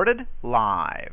Recorded live.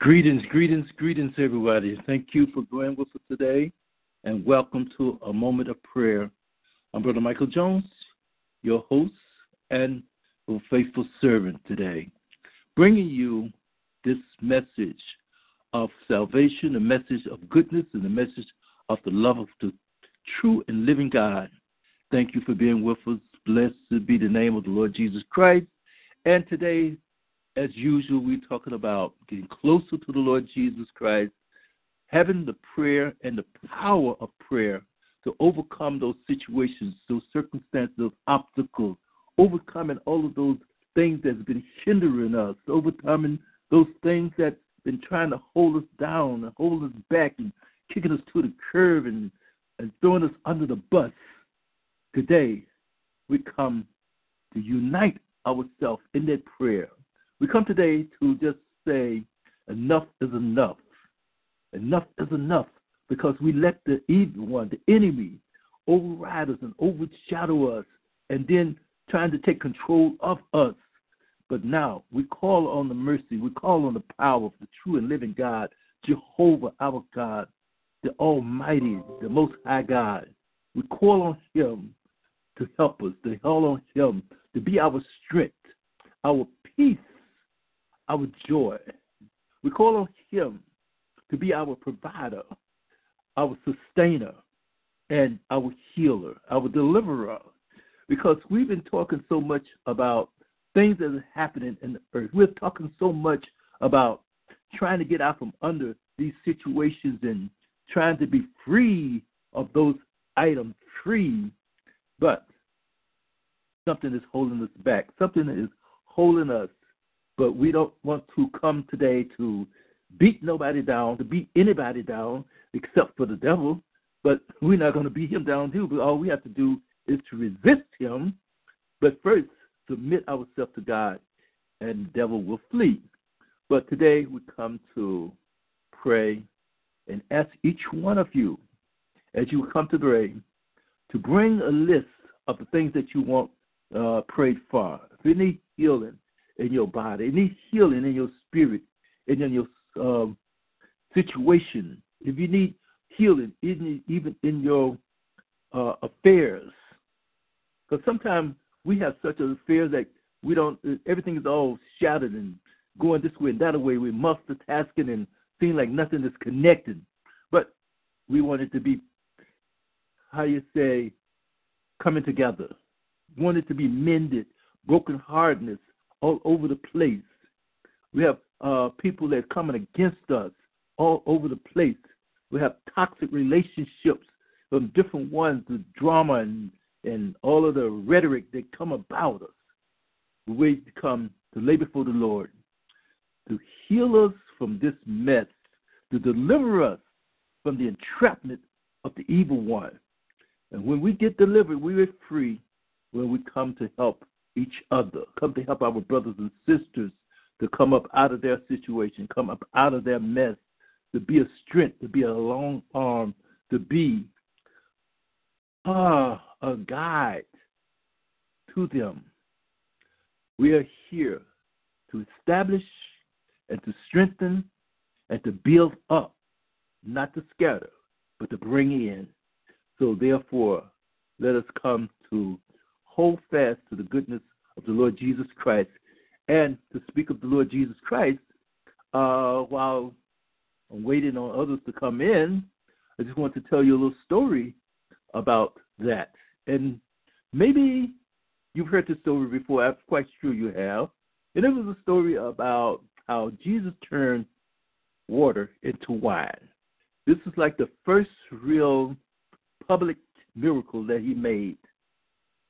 Greetings, greetings, greetings, everybody. Thank you for with us today, and welcome to a moment of prayer. I'm Brother Michael Jones, your host and your faithful servant today, bringing you this message of salvation, a message of goodness, and a message of the love of the true and living God. Thank you for being with us. Blessed be the name of the Lord Jesus Christ. And today, as usual, we're talking about getting closer to the Lord Jesus Christ, having the prayer and the power of prayer to overcome those situations, those circumstances, those obstacles, overcoming all of those things that's been hindering us, overcoming those things that's been trying to hold us down and hold us back and kicking us to the curb and, and throwing us under the bus. Today, we come to unite ourselves in that prayer we come today to just say, enough is enough. Enough is enough because we let the evil one, the enemy, override us and overshadow us and then trying to take control of us. But now we call on the mercy, we call on the power of the true and living God, Jehovah our God, the Almighty, the Most High God. We call on Him to help us, to call on Him to be our strength, our peace, our joy. We call on Him to be our provider, our sustainer, and our healer, our deliverer. Because we've been talking so much about things that are happening in the earth. We're talking so much about trying to get out from under these situations and trying to be free of those items, free. But something is holding us back. Something is holding us but we don't want to come today to beat nobody down, to beat anybody down except for the devil. But we're not going to beat him down too. But all we have to do is to resist him, but first submit ourselves to God, and the devil will flee. But today we come to pray and ask each one of you, as you come to pray, to bring a list of the things that you want uh, prayed for. If you need healing, in your body. It needs healing in your spirit and in your um, situation. If you need healing, even in your uh, affairs, because sometimes we have such an affair that we don't. Everything is all shattered and going this way and that way. We're multitasking and seeing like nothing is connected. But we want it to be, how you say, coming together. We want it to be mended, broken hardness, all over the place. We have uh, people that are coming against us all over the place. We have toxic relationships from different ones, the drama and, and all of the rhetoric that come about us. We come to lay before the Lord to heal us from this mess, to deliver us from the entrapment of the evil one. And when we get delivered, we are free when we come to help each other, come to help our brothers and sisters to come up out of their situation, come up out of their mess, to be a strength, to be a long arm, to be uh, a guide to them. We are here to establish and to strengthen and to build up, not to scatter, but to bring in. So, therefore, let us come to hold fast to the goodness of the Lord Jesus Christ and to speak of the Lord Jesus Christ uh, while I'm waiting on others to come in. I just want to tell you a little story about that. And maybe you've heard this story before. I'm quite sure you have. And it was a story about how Jesus turned water into wine. This is like the first real public miracle that he made.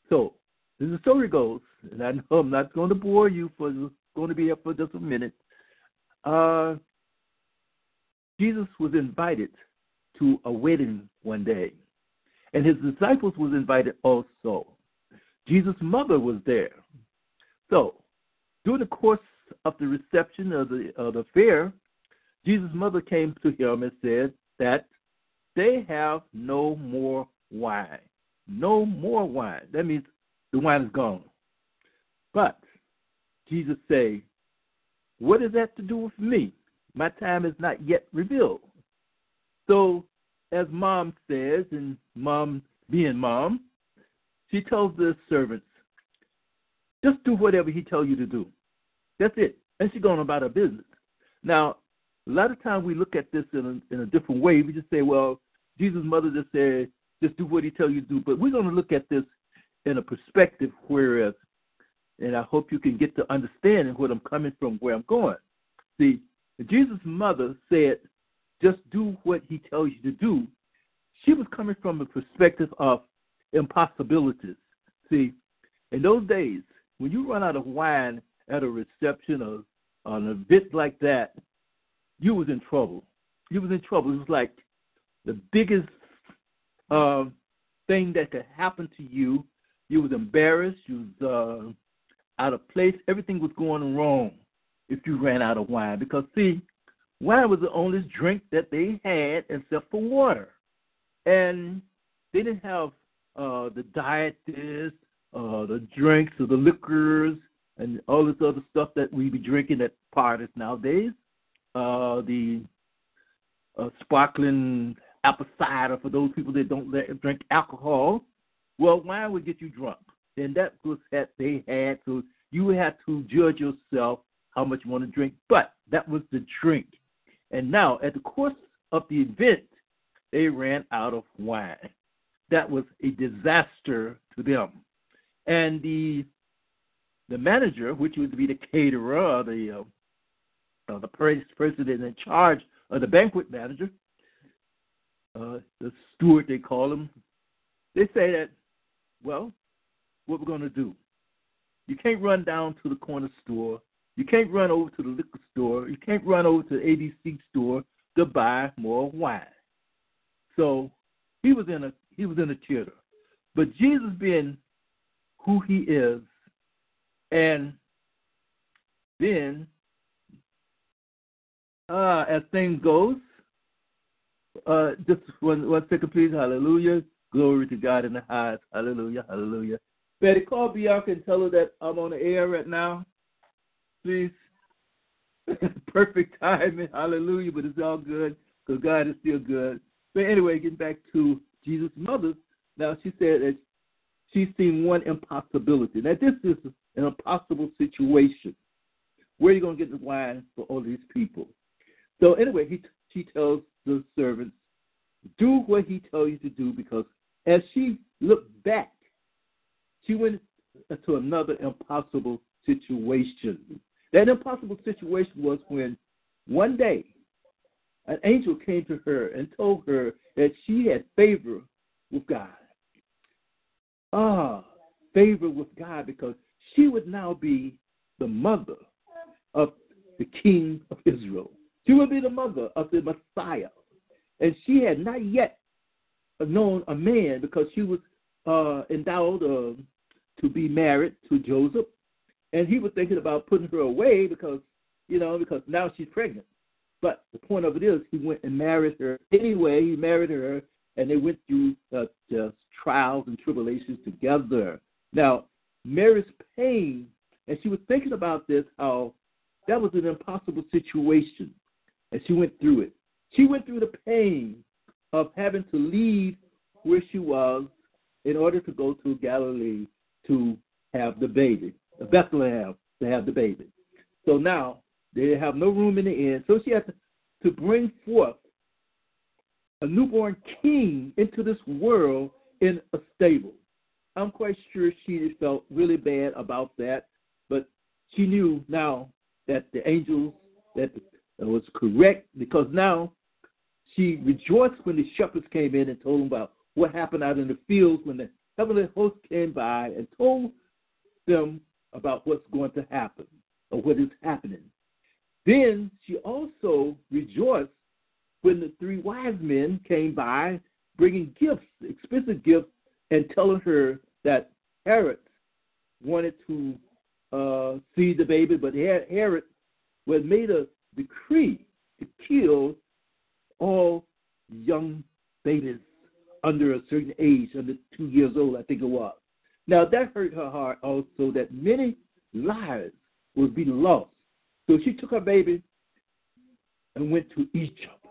So, as the story goes, and I know I'm not going to bore you for going to be here for just a minute. Uh, Jesus was invited to a wedding one day, and his disciples was invited also. Jesus' mother was there. So, during the course of the reception of the, of the fair, Jesus' mother came to him and said that they have no more wine. No more wine. That means the wine is gone. But Jesus say, What is that to do with me? My time is not yet revealed. So as mom says, and mom being mom, she tells the servants, just do whatever he tells you to do. That's it. And she's going about her business. Now, a lot of times we look at this in a, in a different way. We just say, well, Jesus' mother just said, just do what he tells you to do. But we're going to look at this in a perspective whereas, and I hope you can get to understanding where I'm coming from, where I'm going. See, Jesus' mother said, just do what he tells you to do. She was coming from a perspective of impossibilities. See, in those days, when you run out of wine at a reception or an event like that, you was in trouble. You was in trouble. It was like the biggest uh, thing that could happen to you you was embarrassed. You was uh, out of place. Everything was going wrong if you ran out of wine. Because see, wine was the only drink that they had except for water, and they didn't have uh, the diet this, uh, the drinks or the liquors and all this other stuff that we be drinking at parties nowadays. Uh, the uh, sparkling apple cider for those people that don't drink alcohol. Well, wine would get you drunk. And that was that they had. So you had to judge yourself how much you want to drink. But that was the drink. And now, at the course of the event, they ran out of wine. That was a disaster to them. And the the manager, which would be the caterer, the uh, uh, the person in charge of the banquet manager, uh, the steward they call him, they say that well, what we're going to do? You can't run down to the corner store. You can't run over to the liquor store. You can't run over to the ABC store to buy more wine. So he was in a he was in a theater. But Jesus being who he is, and then uh, as things goes, uh, just one one second, please. Hallelujah. Glory to God in the highest. Hallelujah. Hallelujah. Betty, call Bianca and tell her that I'm on the air right now. Please. Perfect timing. Hallelujah. But it's all good because God is still good. But anyway, getting back to Jesus' mother. Now, she said that she's seen one impossibility. Now, this is an impossible situation. Where are you going to get the wine for all these people? So, anyway, he, she tells the servants, do what he tells you to do because as she looked back, she went to another impossible situation. That impossible situation was when one day an angel came to her and told her that she had favor with God. Ah, favor with God because she would now be the mother of the king of Israel. She would be the mother of the Messiah. And she had not yet known a man because she was uh, endowed uh, to be married to Joseph, and he was thinking about putting her away because you know because now she's pregnant. But the point of it is, he went and married her anyway. He married her, and they went through uh, just trials and tribulations together. Now, Mary's pain, and she was thinking about this, how that was an impossible situation, and she went through it. She went through the pain of having to leave where she was in order to go to Galilee to have the baby, Bethlehem to have the baby. So now they have no room in the inn. So she has to, to bring forth a newborn king into this world in a stable. I'm quite sure she felt really bad about that, but she knew now that the angels that was correct because now she rejoiced when the shepherds came in and told them about what happened out in the fields when the heavenly host came by and told them about what's going to happen or what is happening. Then she also rejoiced when the three wise men came by bringing gifts, expensive gifts, and telling her that Herod wanted to uh, see the baby, but Herod was made a decree to kill all young babies under a certain age, under two years old, I think it was. Now that hurt her heart also that many lives would be lost. So she took her baby and went to Egypt.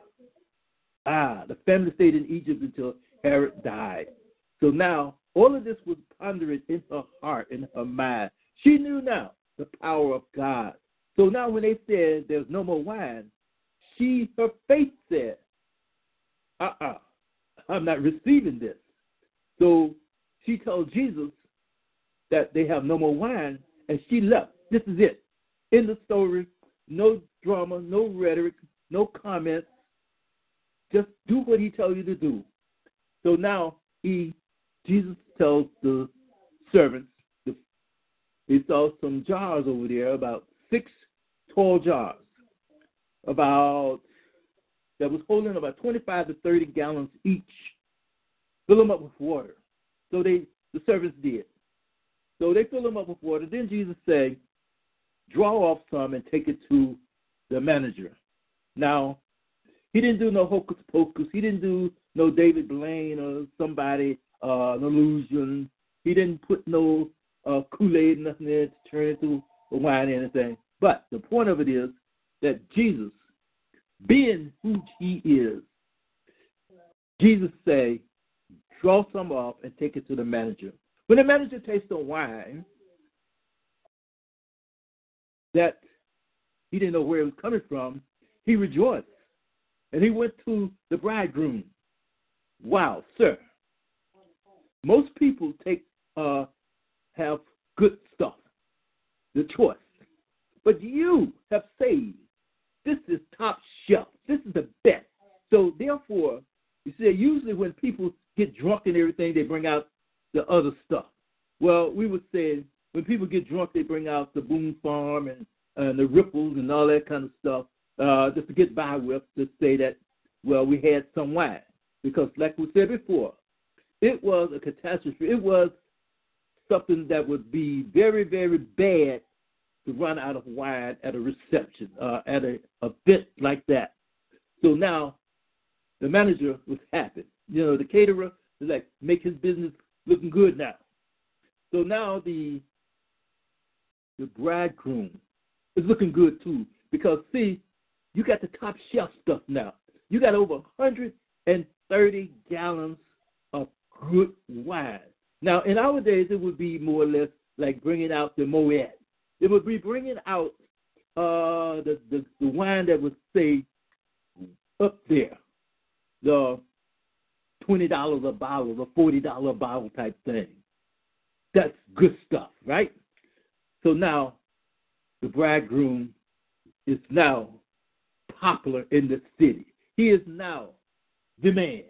Ah, the family stayed in Egypt until Herod died. So now all of this was pondering in her heart, in her mind. She knew now the power of God. So now when they said there's no more wine, she her faith said, uh-uh, I'm not receiving this. So she told Jesus that they have no more wine, and she left. This is it. In the story, no drama, no rhetoric, no comments. Just do what he tells you to do. So now he, Jesus tells the servants, the, he saw some jars over there, about six tall jars, about that was holding about 25 to 30 gallons each. Fill them up with water. So they, the servants did. So they fill them up with water. Then Jesus said, draw off some and take it to the manager. Now, he didn't do no hocus pocus. He didn't do no David Blaine or somebody, uh, an illusion. He didn't put no uh, Kool-Aid, nothing there to turn into wine or anything. But the point of it is that Jesus being who he is, Jesus say, draw some off and take it to the manager. When the manager tastes the wine, that he didn't know where it was coming from, he rejoiced. And he went to the bridegroom. Wow, sir. Most people take uh have good stuff, the choice. But you have saved this is top shelf. This is the best. So therefore, you see, usually when people get drunk and everything, they bring out the other stuff. Well, we would say when people get drunk, they bring out the Boone's Farm and, and the ripples and all that kind of stuff, uh, just to get by with, to say that, well, we had some wine. Because, like we said before, it was a catastrophe. It was something that would be very, very bad to run out of wine at a reception, uh, at a event like that. So now the manager was happy. You know, the caterer is like make his business looking good now. So now the the bridegroom is looking good too. Because see, you got the top shelf stuff now. You got over 130 gallons of good wine. Now, in our days, it would be more or less like bringing out the Moet. It would be bringing out uh, the, the, the wine that was, say, up there, the $20 a bottle, the $40 a bottle type thing. That's good stuff, right? So now the bridegroom is now popular in the city. He is now the man.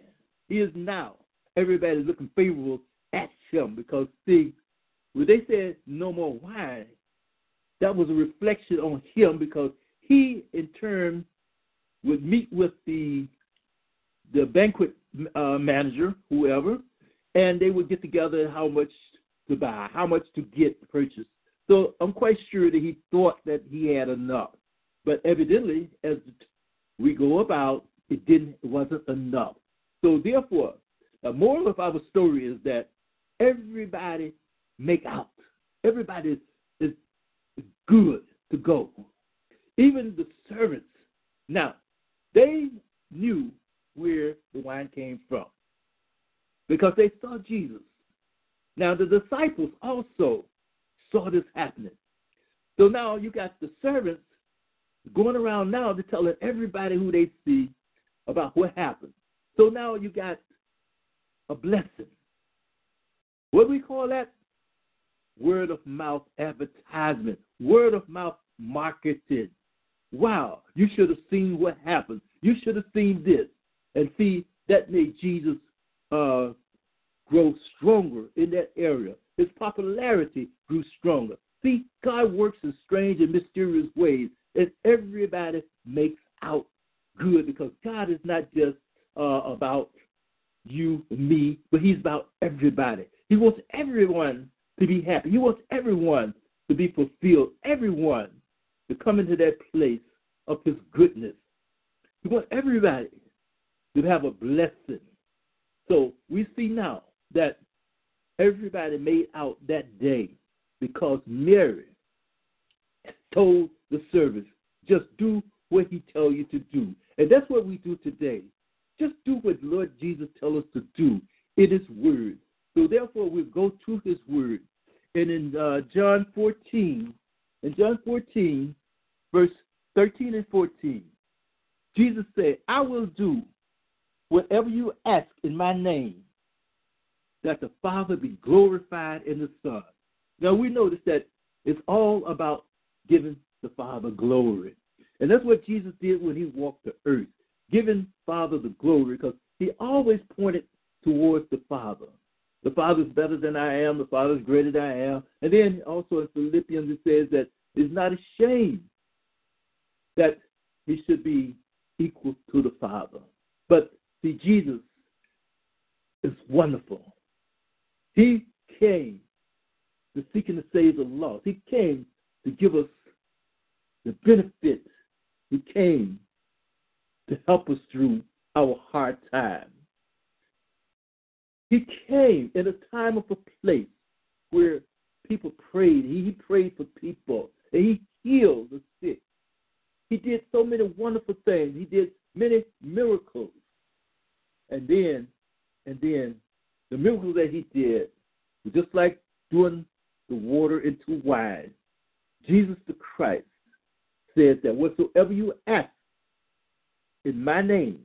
He is now everybody looking favorable at him because see, when they said no more wine, that was a reflection on him because he, in turn, would meet with the the banquet uh, manager, whoever, and they would get together how much to buy, how much to get purchased. So I'm quite sure that he thought that he had enough, but evidently, as we go about, it didn't, it wasn't enough. So therefore, the moral of our story is that everybody make out. Everybody good to go. Even the servants. Now, they knew where the wine came from because they saw Jesus. Now, the disciples also saw this happening. So now you got the servants going around now to telling everybody who they see about what happened. So now you got a blessing. What do we call that? Word of mouth advertisement, word of mouth marketing. Wow, you should have seen what happened. You should have seen this. And see, that made Jesus uh, grow stronger in that area. His popularity grew stronger. See, God works in strange and mysterious ways, and everybody makes out good because God is not just uh, about you, and me, but He's about everybody. He wants everyone to be happy. He wants everyone to be fulfilled, everyone to come into that place of His goodness. He wants everybody to have a blessing. So we see now that everybody made out that day because Mary told the servants, just do what he tells you to do. And that's what we do today. Just do what Lord Jesus tells us to do in his word. So therefore we'll go to his word. And in uh, John 14, in John 14, verse 13 and 14, Jesus said, I will do whatever you ask in my name, that the Father be glorified in the Son. Now we notice that it's all about giving the Father glory. And that's what Jesus did when he walked the earth, giving Father the glory, because he always pointed towards the Father. The Father is better than I am, the Father is greater than I am. And then also in Philippians it says that he's not ashamed that he should be equal to the Father. But see, Jesus is wonderful. He came to seek and to save the lost. He came to give us the benefits. He came to help us through our hard time. He came in a time of a place where people prayed. He, he prayed for people and he healed the sick. He did so many wonderful things. He did many miracles. And then, and then the miracles that he did were just like doing the water into wine. Jesus the Christ says that whatsoever you ask in my name,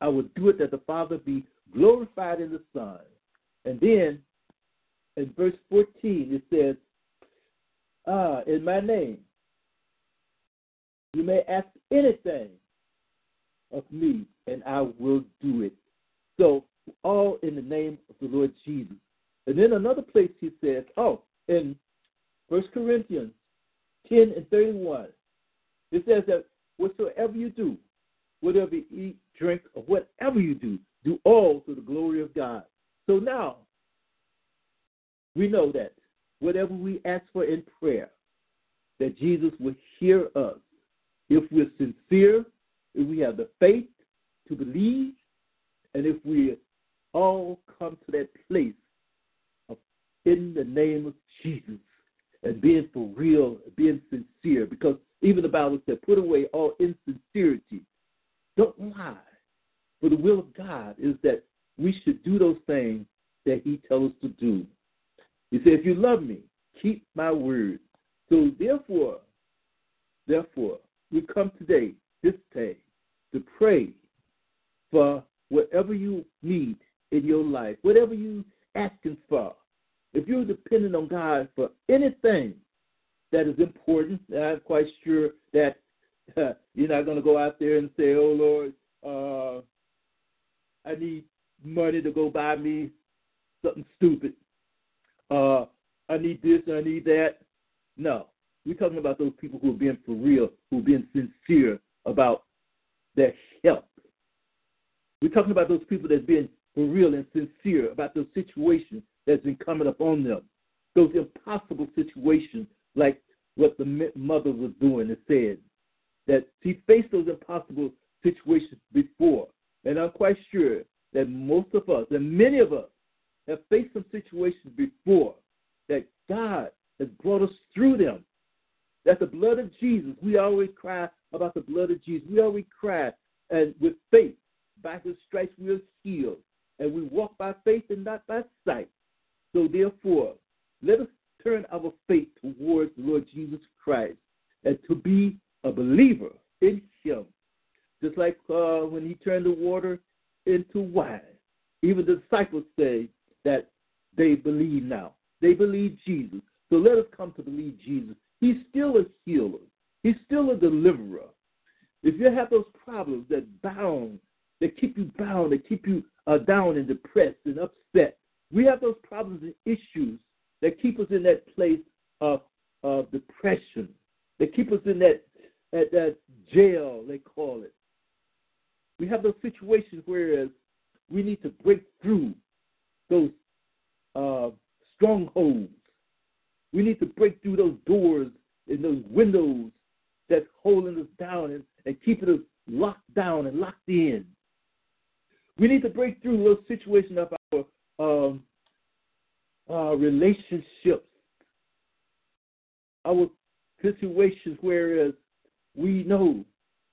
I will do it that the Father be glorified in the Son. And then in verse 14 it says, Ah, in my name, you may ask anything of me, and I will do it. So, all in the name of the Lord Jesus. And then another place he says, oh, in First Corinthians 10 and 31, it says that whatsoever you do, whatever you eat, drink, or whatever you do, do all to the glory of God. So now, we know that whatever we ask for in prayer, that Jesus will hear us if we're sincere, if we have the faith to believe, and if we all come to that place of in the name of Jesus and being for real, being sincere, because even the Bible said, put away all insincerity. Don't lie. For the will of God is that we should do those things that He tells us to do. He said, if you love me, keep my word. So therefore, therefore, we come today, this day, to pray for whatever you need in your life, whatever you asking for. If you're dependent on God for anything that is important, I'm quite sure that uh, you're not going to go out there and say, "Oh Lord, uh, I need money to go buy me something stupid. Uh, I need this, I need that." No, we're talking about those people who are being for real, who are being sincere about their help. We're talking about those people that's been for real and sincere about those situations that's been coming up on them. Those impossible situations, like what the mother was doing and said, that she faced those impossible situations before. And I'm quite sure that most of us, and many of us, have faced some situations before that God has brought us through them. That the blood of Jesus, we always cry about the blood of Jesus. We always cry, and with faith, by his stripes we are healed. And we walk by faith and not by sight. So therefore, let us turn our faith towards the Lord Jesus Christ and to be a believer in him. Just like uh, when he turned the water into wine. Even the disciples say that they believe now. They believe Jesus. So let us come to believe Jesus. He's still a healer. He's still a deliverer. If you have those problems that bound, that keep you bound, that keep you uh, down and depressed and upset, we have those problems and issues that keep us in that place of, of depression, that keep us in that, at that jail, they call it. We have those situations where we need to break through those uh, strongholds. We need to break through those doors and those windows that's holding us down and, and keeping us locked down and locked in. We need to break through those situations of our um, uh, relationships, our situations whereas we know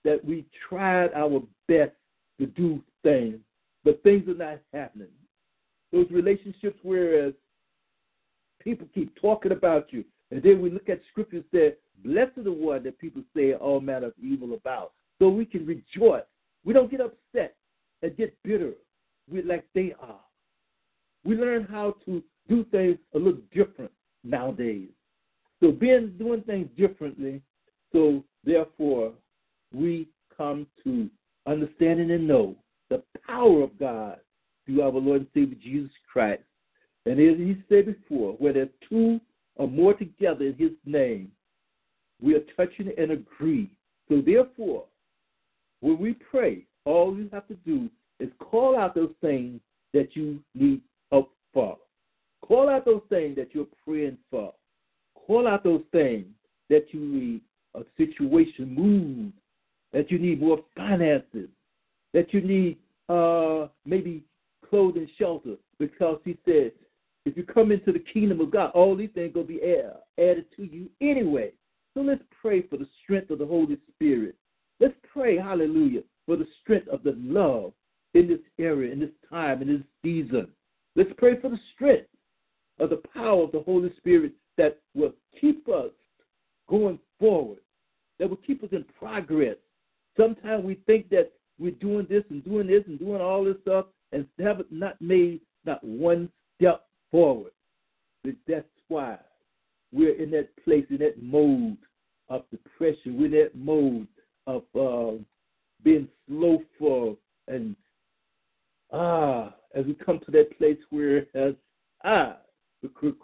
that we tried our best to do things, but things are not happening. Those relationships whereas people keep talking about you, and then we look at scriptures that blessed are the one that people say all manner of evil about. So we can rejoice. We don't get upset and get bitter we like they are. We learn how to do things a little different nowadays. So being doing things differently, so therefore we come to understanding and know the power of God through our Lord and Savior Jesus Christ. And as he said before, where there's two or more together in his name, we are touching and agree. So therefore, when we pray, all you have to do is call out those things that you need help for. Call out those things that you're praying for. Call out those things that you need a situation moved, that you need more finances, that you need uh, maybe clothing, shelter, because he said, if you come into the kingdom of God, all these things going to be added to you anyway. So let's pray for the strength of the Holy Spirit. Let's pray, hallelujah, for the strength of the love in this area, in this time, in this season. Let's pray for the strength of the power of the Holy Spirit that will keep us going forward, that will keep us in progress. Sometimes we think that we're doing this and doing this and doing all this stuff and have not made not one step forward. That's why we're in that place, in that mode of depression. We're in that mode of uh, being slowful and ah, as we come to that place where as ah,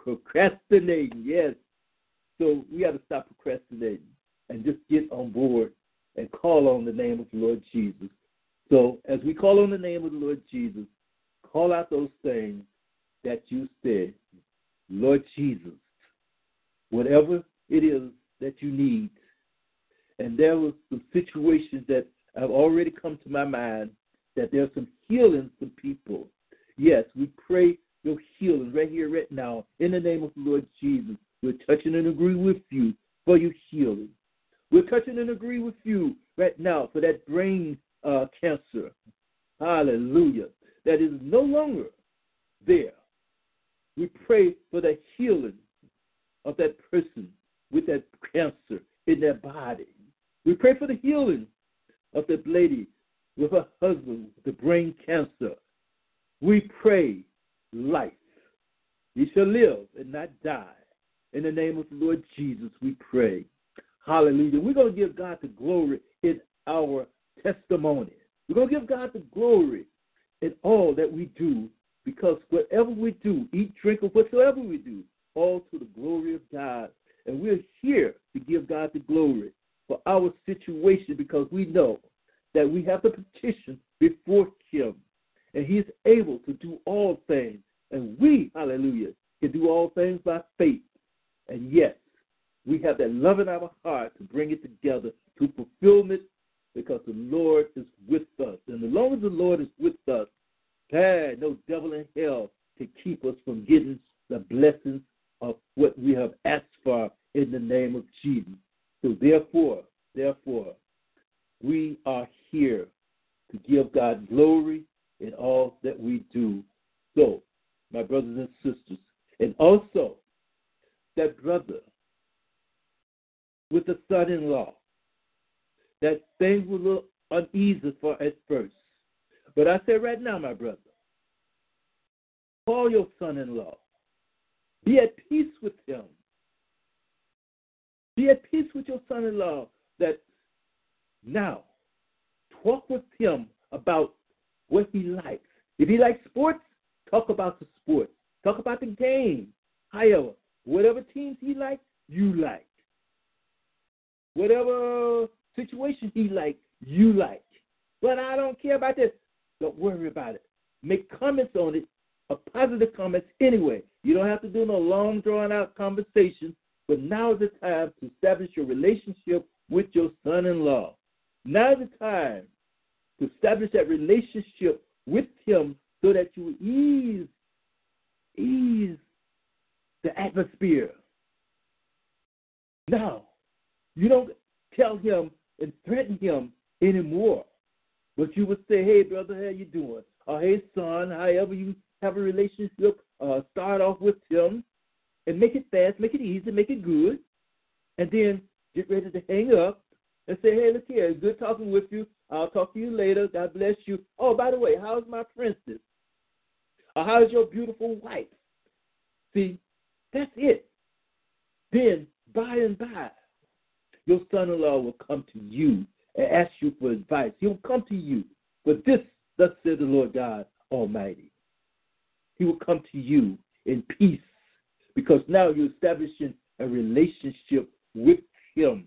procrastinating, yes. So we got to stop procrastinating and just get on board and call on the name of the Lord Jesus. So as we call on the name of the Lord Jesus, call out those things that you said, Lord Jesus, whatever it is that you need. And there was some situations that have already come to my mind that there's some healing for people. Yes, we pray your healing right here, right now, in the name of the Lord Jesus. We're touching and agree with you for your healing. We're touching and agree with you right now for that brain uh, cancer. Hallelujah. That is no longer there. We pray for the healing of that person with that cancer in their body. We pray for the healing of that lady with her husband with the brain cancer. We pray life. He shall live and not die. In the name of the Lord Jesus, we pray. Hallelujah. We're going to give God the glory in our testimony. We're going to give God the glory in all that we do because whatever we do, eat, drink, or whatsoever we do, all to the glory of God. And we're here to give God the glory for our situation because we know that we have the petition before Him, and He is able to do all things. And we, hallelujah, can do all things by faith. And yes, we have that love in our heart to bring it together to fulfillment because the Lord is with us. And as long as the Lord is with us, hey, no devil in hell can keep us from getting the blessings of what we have asked for in the name of Jesus. So therefore, therefore, we are here to give God glory in all that we do. So, my brothers and sisters, and also that brother with the son-in-law, that things will look uneasy for at first. But I say right now, my brother, call your son-in-law. Be at peace with him. Be at peace with your son-in-law that now talk with him about what he likes. If he likes sports, talk about the sports. Talk about the game. However, whatever teams he likes, you like. Whatever situation he likes, you like. But I don't care about this. Don't worry about it. Make comments on it, a positive comments anyway. You don't have to do no long drawn out conversation. But now is the time to establish your relationship with your son in law. Now is the time to establish that relationship with him so that you ease ease the atmosphere. Now, you don't tell him and threaten him anymore. But you would say, hey, brother, how you doing? Or hey, son, however you have a relationship, uh, start off with him and make it fast, make it easy, make it good. And then get ready to hang up and say, hey, look here, good talking with you. I'll talk to you later. God bless you. Oh, by the way, how's my princess? Or how's your beautiful wife? See, that's it. Then, by and by, your son in law will come to you and ask you for advice. He'll come to you. But this, thus said the Lord God Almighty. He will come to you in peace because now you're establishing a relationship with Him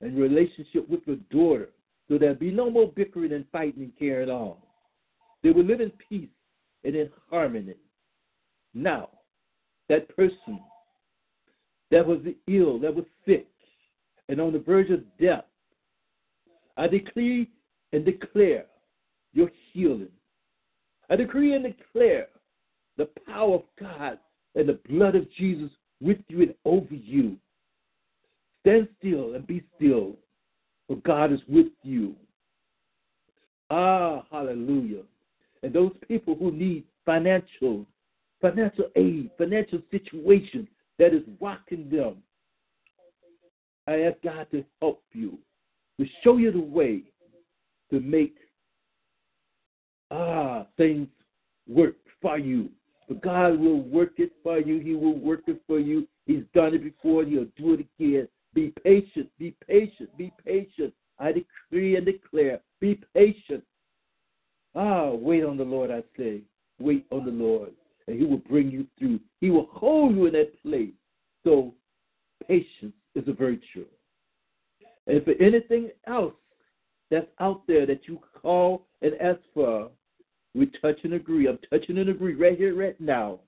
and relationship with your daughter. So there'll be no more bickering and fighting and carrying all. They will live in peace and in harmony. Now, that person that was ill, that was sick, and on the verge of death, I decree and declare your healing. I decree and declare the power of God and the blood of Jesus with you and over you. Stand still and be still, for God is with you. Ah, hallelujah. And those people who need financial, financial aid, financial situation that is rocking them, I ask God to help you, to show you the way to make ah things work for you. But God will work it for you. He will work it for you. He's done it before. He'll do it again. Be patient. Be patient. Be patient. I decree and declare. Be patient. Ah, wait on the Lord, I say. Wait on the Lord, and He will bring you through. He will hold you in that place. So, patience is a virtue. And for anything else that's out there that you call and ask for, we touch and agree. I'm touching and agree right here, right now,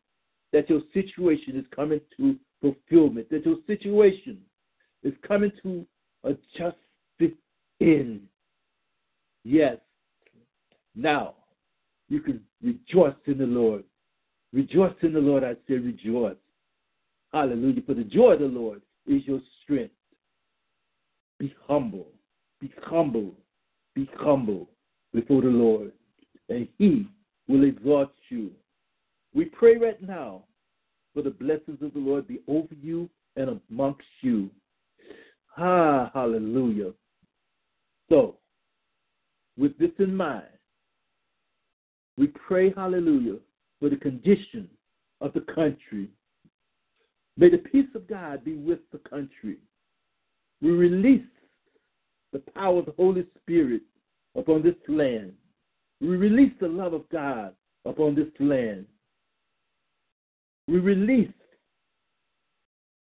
that your situation is coming to fulfillment, that your situation is coming to a just end. Yes. Now, you can rejoice in the Lord. Rejoice in the Lord, I say rejoice. Hallelujah. For the joy of the Lord is your strength. Be humble. Be humble. Be humble before the Lord, and He will exalt you. We pray right now for the blessings of the Lord be over you and amongst you. Ah, hallelujah. So, with this in mind, we pray, hallelujah, for the condition of the country. May the peace of God be with the country. We release the power of the Holy Spirit upon this land. We release the love of God upon this land. We release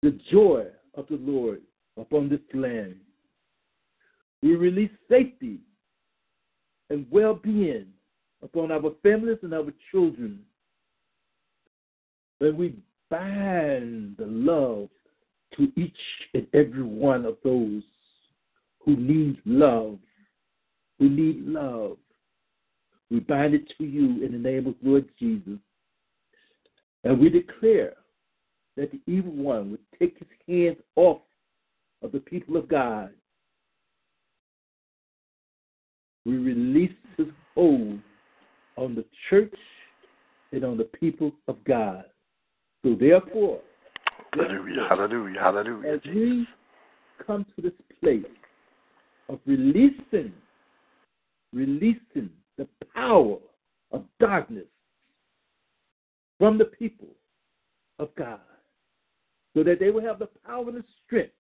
the joy of the Lord upon this land. We release safety and well being upon our families and our children. When we bind the love to each and every one of those who need love, who need love. We bind it to you in the name of Lord Jesus. And we declare that the evil one would take his hands off of the people of God. We release his hold on the church and on the people of God. So therefore, hallelujah, hallelujah, hallelujah. As we come to this place of releasing, releasing the power of darkness from the people of God, so that they will have the power and the strength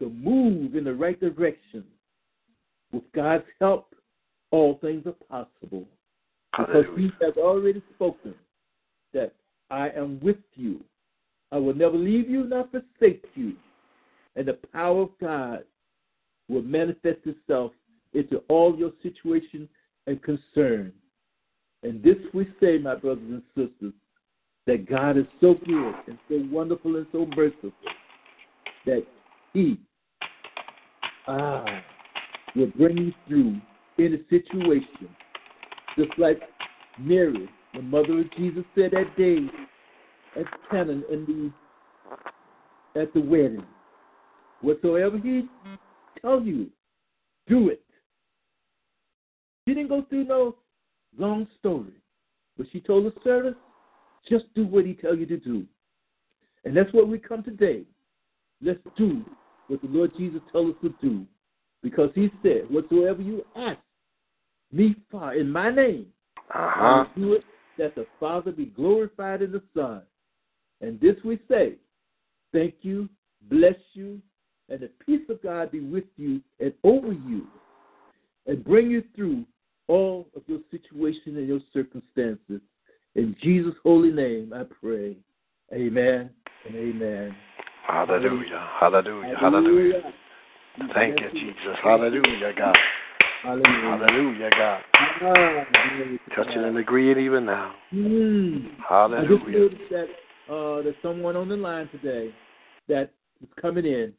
to move in the right direction. With God's help, all things are possible. Because He has already spoken that I am with you. I will never leave you nor forsake you. And the power of God will manifest itself into all your situation and concern. And this we say, my brothers and sisters, that God is so good and so wonderful and so merciful that He ah, will bring you through in a situation. Just like Mary, the mother of Jesus, said that day at Cana in the at the wedding. Whatsoever he tells you, do it. She didn't go through no long story, but she told the servants, just do what he tells you to do. And that's what we come today. Let's do what the Lord Jesus told us to do. Because he said, whatsoever you ask me for in my name, uh-huh. I will do it that the Father be glorified in the Son. And this we say, thank you, bless you, and the peace of God be with you and over you, and bring you through all of your situation and your circumstances. In Jesus' holy name, I pray. Amen and amen. Hallelujah. Hallelujah. Hallelujah. Thank you, Jesus. Hallelujah, God. Hallelujah. Hallelujah, God. Touching and agreeing even now. Mm. Hallelujah. I just noticed that uh, there's someone on the line today that is coming in.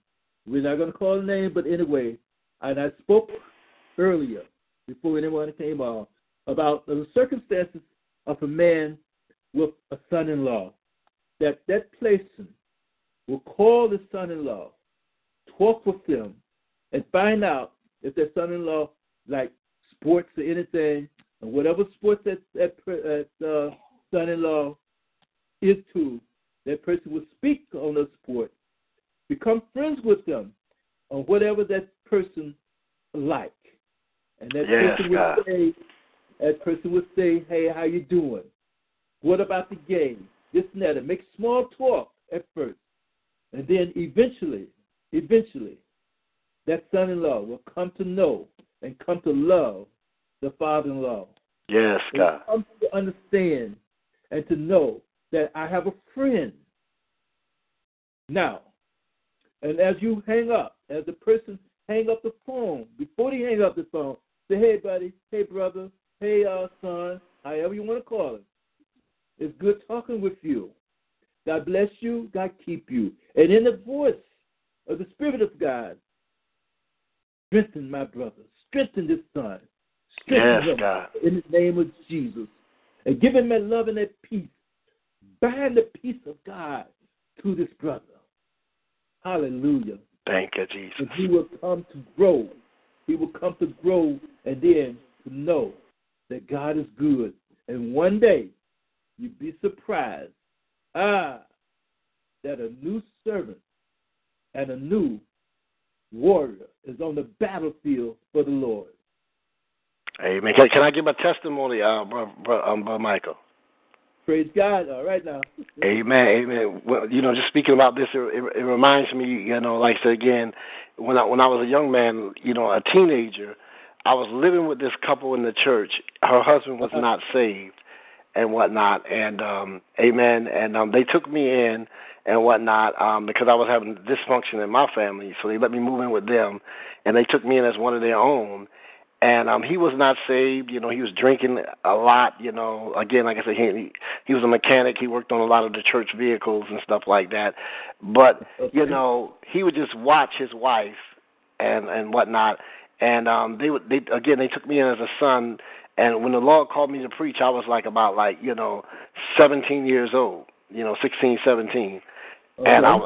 We're not going to call a name, but anyway, and I spoke earlier before anyone came on about the circumstances of a man with a son-in-law. That that person will call the son-in-law, talk with them, and find out if their son-in-law like sports or anything, and whatever sports that that, that uh, son-in-law is to, that person will speak on the sport, become friends with them on whatever that person like, and that yes, person will say, that person would say, "Hey, how you doing? What about the game? This and that." And make small talk at first, and then eventually, eventually, that son-in-law will come to know and come to love the father-in-law. Yes, God. Come to understand and to know that I have a friend. Now, and as you hang up, as the person hang up the phone, before they hang up the phone, say, "Hey, buddy. Hey, brother. Hey, uh, son. However you want to call it. It's good talking with you. God bless you. God keep you. And in the voice of the Spirit of God, strengthen my brother. Strengthen this son. Strengthen yes, him God. in the name of Jesus. And give him that love and that peace. Bind the peace of God to this brother. Hallelujah. Thank you, Jesus. And he will come to grow. He will come to grow and then to know that God is good. And one day you'd be surprised. Ah, that a new servant and a new warrior is on the battlefield for the Lord. Amen. Can, can I give a testimony, uh, bro, bro, um, bro Michael? Praise God. All right now. amen. Amen. Well, you know, just speaking about this, it, it, it reminds me, you know, like I said again, when I when I was a young man, you know, a teenager, I was living with this couple in the church. Her husband was not saved and whatnot, and um, amen. And um, they took me in and whatnot um, because I was having dysfunction in my family, so they let me move in with them, and they took me in as one of their own. and um he was not saved. You know, he was drinking a lot. You know, again, like I said, he he was a mechanic. He worked on a lot of the church vehicles and stuff like that. But you know, he would just watch his wife and and whatnot. And um they would they again they took me in as a son. And when the Lord called me to preach, I was like about like you know 17 years old. You know, 16, 17. Okay. And I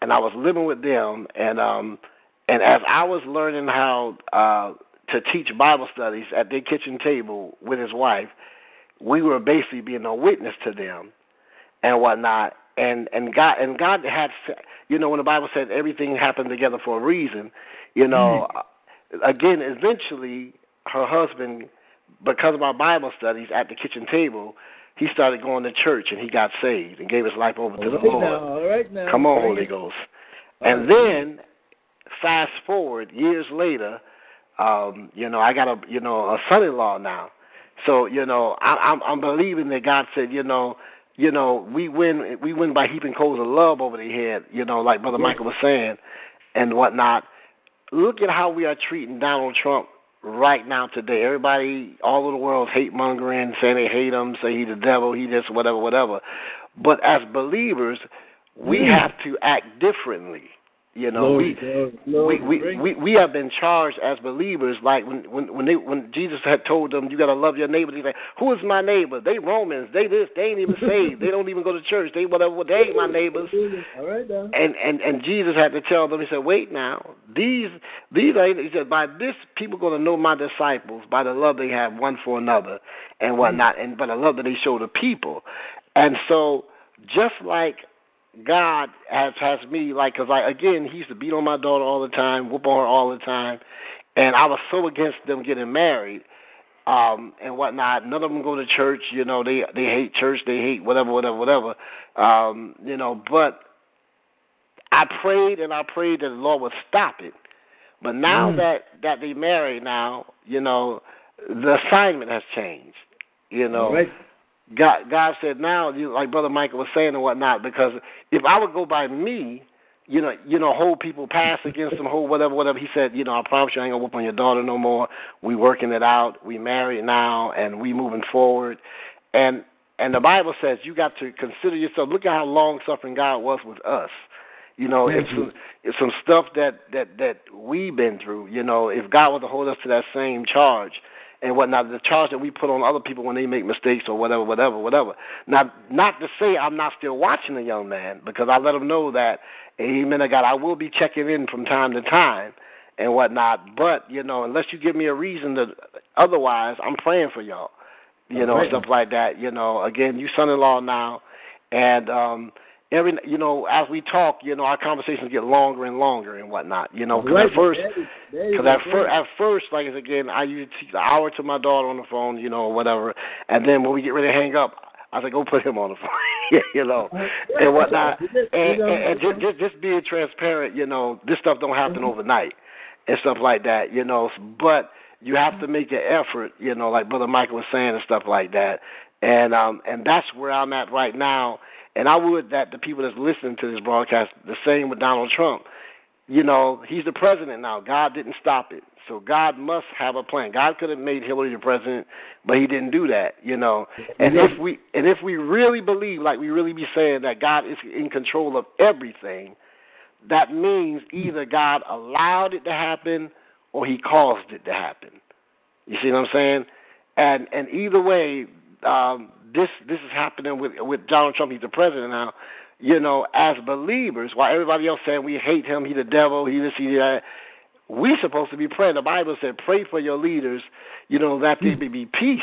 and I was living with them and um and as I was learning how uh to teach Bible studies at their kitchen table with his wife, we were basically being a witness to them and whatnot. And and God and God had, you know, when the Bible said everything happened together for a reason, you know, mm-hmm. again, eventually her husband, because of our Bible studies at the kitchen table, he started going to church and he got saved and gave his life over to all the Lord. Now, all right now. Come on, Holy Ghost. And then, fast forward years later, um, you know, I got a you know a son-in-law now, so you know I, I'm I'm believing that God said, you know, you know we win we win by heaping coals of love over the head, you know, like Brother Michael was saying, and whatnot. Look at how we are treating Donald Trump right now today. Everybody all over the world hate mongering, saying they hate him, say he's the devil, he this, whatever, whatever. But as believers, we mm. have to act differently. You know, Lord, we, Lord, we, we we we have been charged as believers. Like when when when they when Jesus had told them, you got to love your neighbor. He said, "Who is my neighbor? They Romans. They this. They ain't even saved. they don't even go to church. They whatever. They ain't my neighbors." All right now. And and and Jesus had to tell them. He said, "Wait now. These these are." He said, "By this people going to know my disciples by the love they have one for another and whatnot, and by the love that they show to people." And so, just like God has has me like because I again he used to beat on my daughter all the time, whoop on her all the time, and I was so against them getting married um and whatnot. None of them go to church. You know they they hate church. They hate whatever whatever whatever. Um, you know, but I prayed and I prayed that the Lord would stop it. But now mm. that that they married now, you know, the assignment has changed. You know, right. God, God said now, you, like Brother Michael was saying and whatnot, because if I would go by me, you know, you know, hold people pass against them, hold whatever, whatever. He said, you know, I promise you, I ain't gonna whoop on your daughter no more. We working it out. We married now, and we moving forward. And and the Bible says you got to consider yourself. Look at how long suffering God was with us. You know, it's some, it's some stuff that that that we've been through. You know, if God was to hold us to that same charge, and whatnot, the charge that we put on other people when they make mistakes or whatever, whatever, whatever. Now, not to say I'm not still watching the young man because I let him know that, amen, I God, I will be checking in from time to time and whatnot. But, you know, unless you give me a reason to, otherwise, I'm praying for y'all, you know, stuff like that. You know, again, you son in law now. And, um, every you know as we talk you know our conversations get longer and longer and whatnot you know because right. at first because at first at first like again i used to teach an hour to my daughter on the phone you know or whatever and then when we get ready to hang up i said go put him on the phone you know and whatnot and, and, and just, just just being transparent you know this stuff don't happen mm-hmm. overnight and stuff like that you know but you have to make an effort you know like brother michael was saying and stuff like that and um and that's where i'm at right now and I would that the people that's listening to this broadcast, the same with Donald Trump. You know, he's the president now. God didn't stop it. So God must have a plan. God could have made Hillary the president, but he didn't do that, you know. And if we and if we really believe, like we really be saying that God is in control of everything, that means either God allowed it to happen or he caused it to happen. You see what I'm saying? And and either way, um, this this is happening with with Donald Trump. He's the president now. You know, as believers, while everybody else saying we hate him, he the devil, he this, he that. We supposed to be praying. The Bible said, "Pray for your leaders, you know, that there may be peace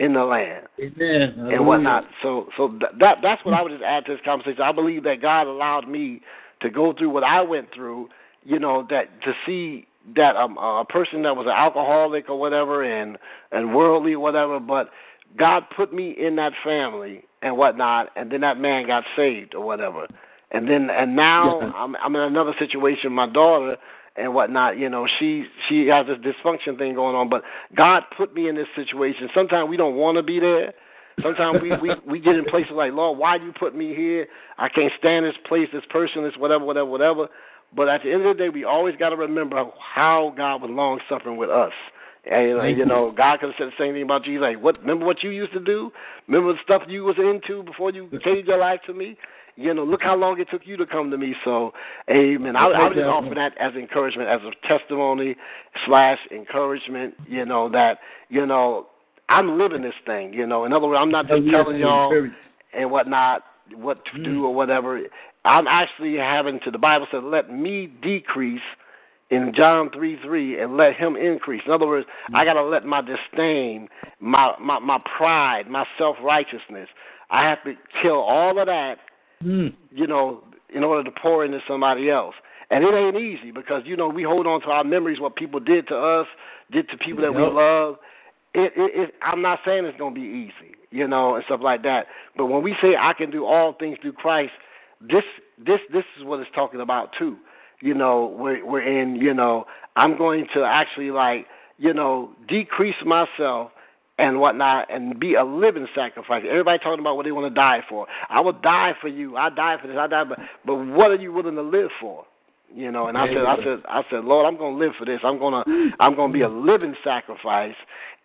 in the land Amen. and whatnot." So, so that that's what I would just add to this conversation. I believe that God allowed me to go through what I went through, you know, that to see that um, a person that was an alcoholic or whatever and and worldly or whatever, but God put me in that family and whatnot, and then that man got saved or whatever, and then and now yeah. I'm I'm in another situation. My daughter and whatnot, you know, she she has this dysfunction thing going on, but God put me in this situation. Sometimes we don't want to be there. Sometimes we, we we get in places like, Lord, why you put me here? I can't stand this place, this person, this whatever, whatever, whatever. But at the end of the day, we always got to remember how God was long suffering with us And you know, God could have said the same thing about Jesus. Like, what? Remember what you used to do? Remember the stuff you was into before you gave your life to me? You know, look how long it took you to come to me. So, Amen. I, I would just offer that as encouragement, as a testimony slash encouragement. You know that you know I'm living this thing. You know, in other words, I'm not just telling y'all and whatnot what to do mm. or whatever. I'm actually having to. The Bible says, "Let me decrease." In John three three and let him increase. In other words. I gotta let my disdain, my my, my pride, my self righteousness, I have to kill all of that, mm. you know, in order to pour into somebody else. And it ain't easy because you know we hold on to our memories, what people did to us, did to people that yep. we love. It, it, it, I'm not saying it's gonna be easy, you know, and stuff like that. But when we say I can do all things through Christ, this this this is what it's talking about too you know, we're we're in, you know, I'm going to actually like, you know, decrease myself and whatnot and be a living sacrifice. Everybody talking about what they want to die for. I will die for you. I die for this. I die, but but what are you willing to live for? You know, and I said, I said, I said, Lord, I'm going to live for this. I'm gonna, I'm gonna be a living sacrifice.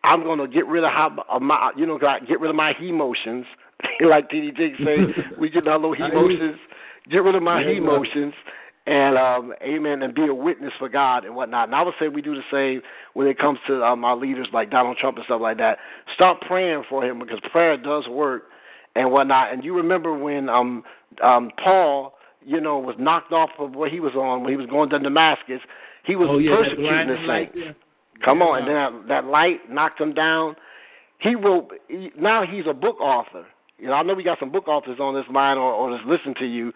I'm gonna get rid of how, of my, you know, get rid of my emotions, like TD Jakes say. we get our little emotions. Get rid of my emotions and um, amen, and be a witness for God and whatnot. And I would say we do the same when it comes to um, our leaders like Donald Trump and stuff like that. Start praying for him because prayer does work and whatnot. And you remember when um, um, Paul, you know, was knocked off of what he was on when he was going to Damascus. He was oh, yeah, persecuting the saints. Yeah. Come on, and then that, that light knocked him down. He wrote. He, now he's a book author. You know, I know we got some book authors on this line or, or just listen to you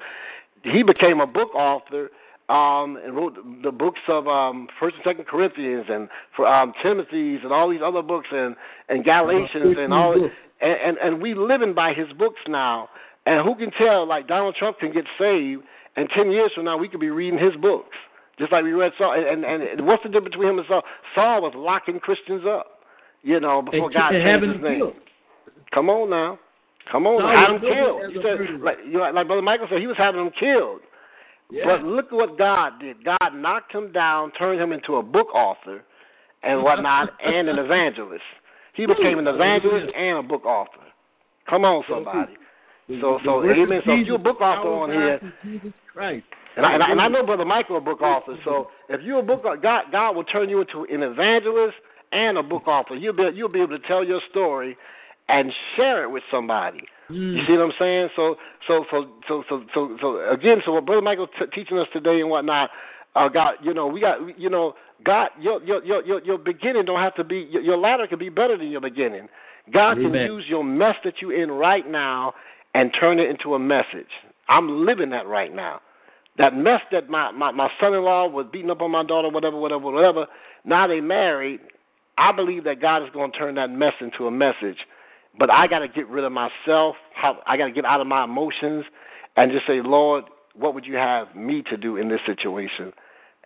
he became a book author um, and wrote the books of um, First and Second Corinthians and for um, Timothy's and all these other books and and Galatians and all and, and and we living by his books now. And who can tell? Like Donald Trump can get saved, and ten years from now we could be reading his books, just like we read Saul. And and, and what's the difference between him and Saul? Saul was locking Christians up, you know, before and, God changed his name. Killed. Come on now. Come on, no, have them killed. You said, like, you know, like Brother Michael said, he was having them killed. Yeah. But look at what God did. God knocked him down, turned him into a book author and whatnot, and an evangelist. He became an evangelist and a book author. Come on, somebody. So, so, amen. So, if you're a book author on here, Jesus Christ. And I, and, I, and I know Brother Michael a book author. So, if you're a book, God, God will turn you into an evangelist and a book author. You'll be, you'll be able to tell your story and share it with somebody. Mm. You see what I'm saying? So, so, so, so, so, so, so again, so what Brother Michael t- teaching us today and whatnot, uh, God, you know, we got, you know, God, your your your your beginning don't have to be your, your latter can be better than your beginning. God Amen. can use your mess that you're in right now and turn it into a message. I'm living that right now. That mess that my my, my son-in-law was beating up on my daughter, whatever, whatever, whatever. Now they married. I believe that God is going to turn that mess into a message but I got to get rid of myself. How, I got to get out of my emotions and just say, Lord, what would you have me to do in this situation?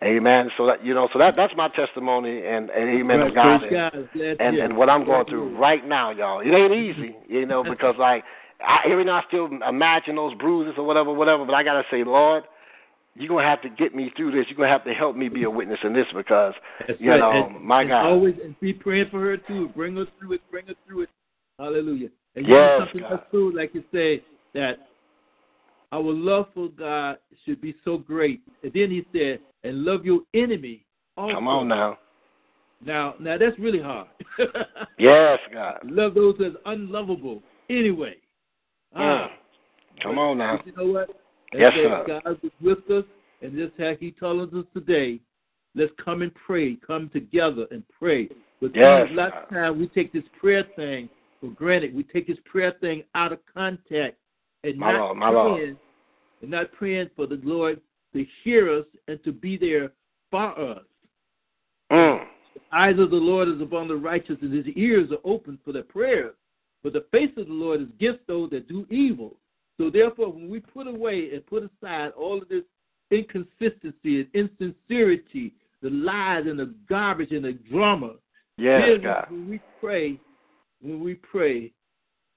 Amen. So that you know, so that that's my testimony and, and amen of God and, and, and what I'm going through right now, y'all. It ain't easy, you know, because like I, every now I still imagine those bruises or whatever, whatever. But I gotta say, Lord, you're gonna have to get me through this. You're gonna have to help me be a witness in this because that's you right. know, and, my and God. Always and be praying for her too. Bring us through it. Bring us through it. Hallelujah. And yes, something God. else too, like you say, that our love for God should be so great. And then he said, and love your enemy also. Come on now. Now, now that's really hard. yes, God. Love those that's unlovable anyway. Mm. Come on now. You know what? Yes, sir. God is with us, and just how He tells us today, let's come and pray. Come together and pray. But yes, a lot of times we take this prayer thing for granted. We take this prayer thing out of context and my not Lord, praying, and not praying for the Lord to hear us and to be there for us. Mm. The eyes of the Lord is upon the righteous, and his ears are open for their prayers. But the face of the Lord is against those that do evil. So therefore, when we put away and put aside all of this inconsistency and insincerity, the lies and the garbage and the drama, Yes, then God. when we pray, when we pray,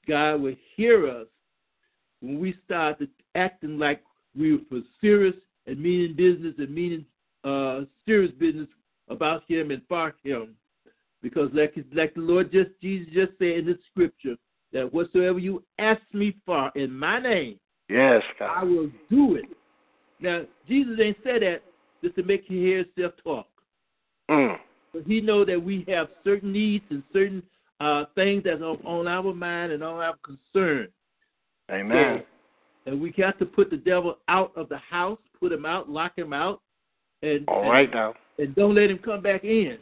God will hear us when we start to acting like we were for serious and meaning business and meaning uh, serious business about Him and for Him. Because like like the Lord just Jesus just said in the scripture that whatsoever you ask me for in my name, Yes, I will do it. Now Jesus ain't said that just to make you hear himself talk. Mm. But he know that we have certain needs and certain uh, things that's on, on our mind and on our concern. Amen. And we got to put the devil out of the house, put him out, lock him out, and All and, right now. and don't let him come back in.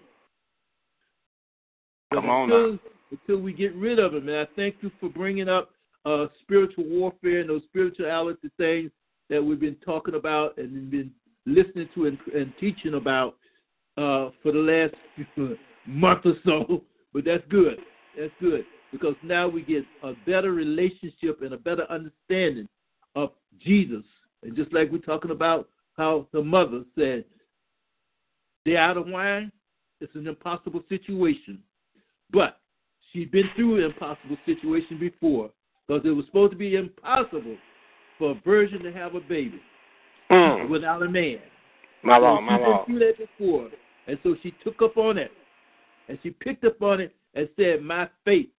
Come on until, now. until we get rid of him, and I thank you for bringing up uh, spiritual warfare and those spirituality things that we've been talking about and been listening to and, and teaching about uh, for the last month or so. But that's good. That's good because now we get a better relationship and a better understanding of Jesus. And just like we're talking about how the mother said, they're out of wine, it's an impossible situation. But she'd been through an impossible situation before because it was supposed to be impossible for a virgin to have a baby Mm. without a man. My So Lord, my been through that before. And so she took up on it. And she picked up on it and said, My faith,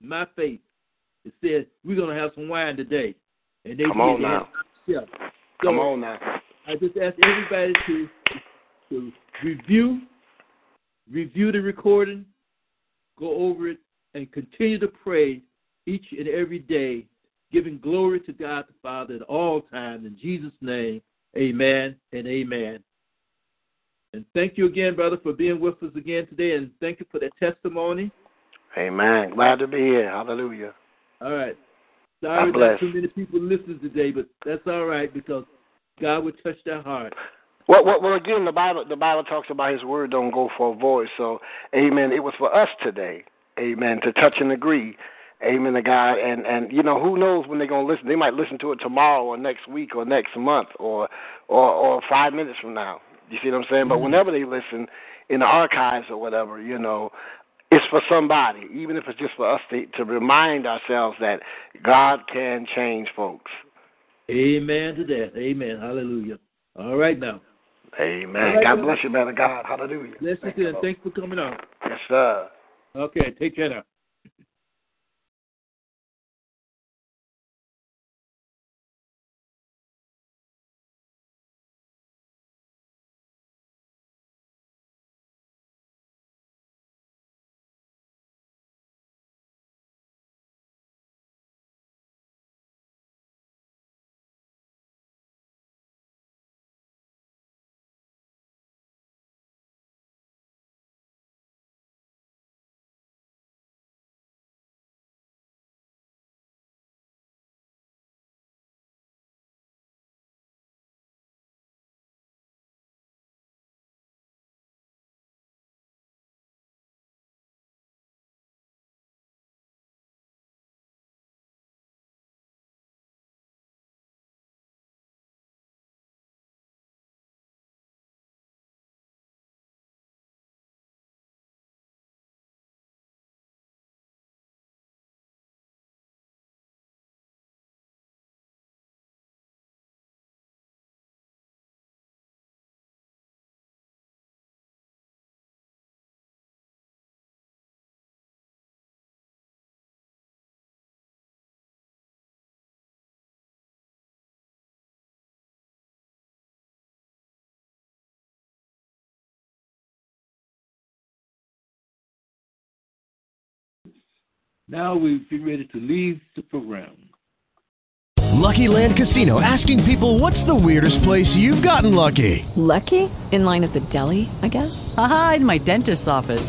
my faith. It said, We're gonna have some wine today. And they Come did. on now. So Come on now. I just ask everybody to to review review the recording, go over it, and continue to pray each and every day, giving glory to God the Father at all times. In Jesus' name, amen and amen. And thank you again, brother, for being with us again today, and thank you for that testimony. Amen. Glad to be here. Hallelujah. All right. Sorry not too many people listening today, but that's all right because God will touch their heart. Well, well, well, again, the Bible the Bible talks about His word don't go for a voice. So, Amen. It was for us today, Amen, to touch and agree, Amen, to God. And and you know who knows when they're gonna listen? They might listen to it tomorrow or next week or next month or or or five minutes from now. You see what I'm saying? But mm-hmm. whenever they listen in the archives or whatever, you know, it's for somebody, even if it's just for us to to remind ourselves that God can change folks. Amen to that. Amen. Hallelujah. All right now. Amen. Right, God bless you, man of God. Hallelujah. Bless you and thanks for coming on. Yes, sir. Okay, take care now. Now we get ready to leave the program. Lucky Land Casino asking people what's the weirdest place you've gotten lucky? Lucky? In line at the deli, I guess? Aha, in my dentist's office.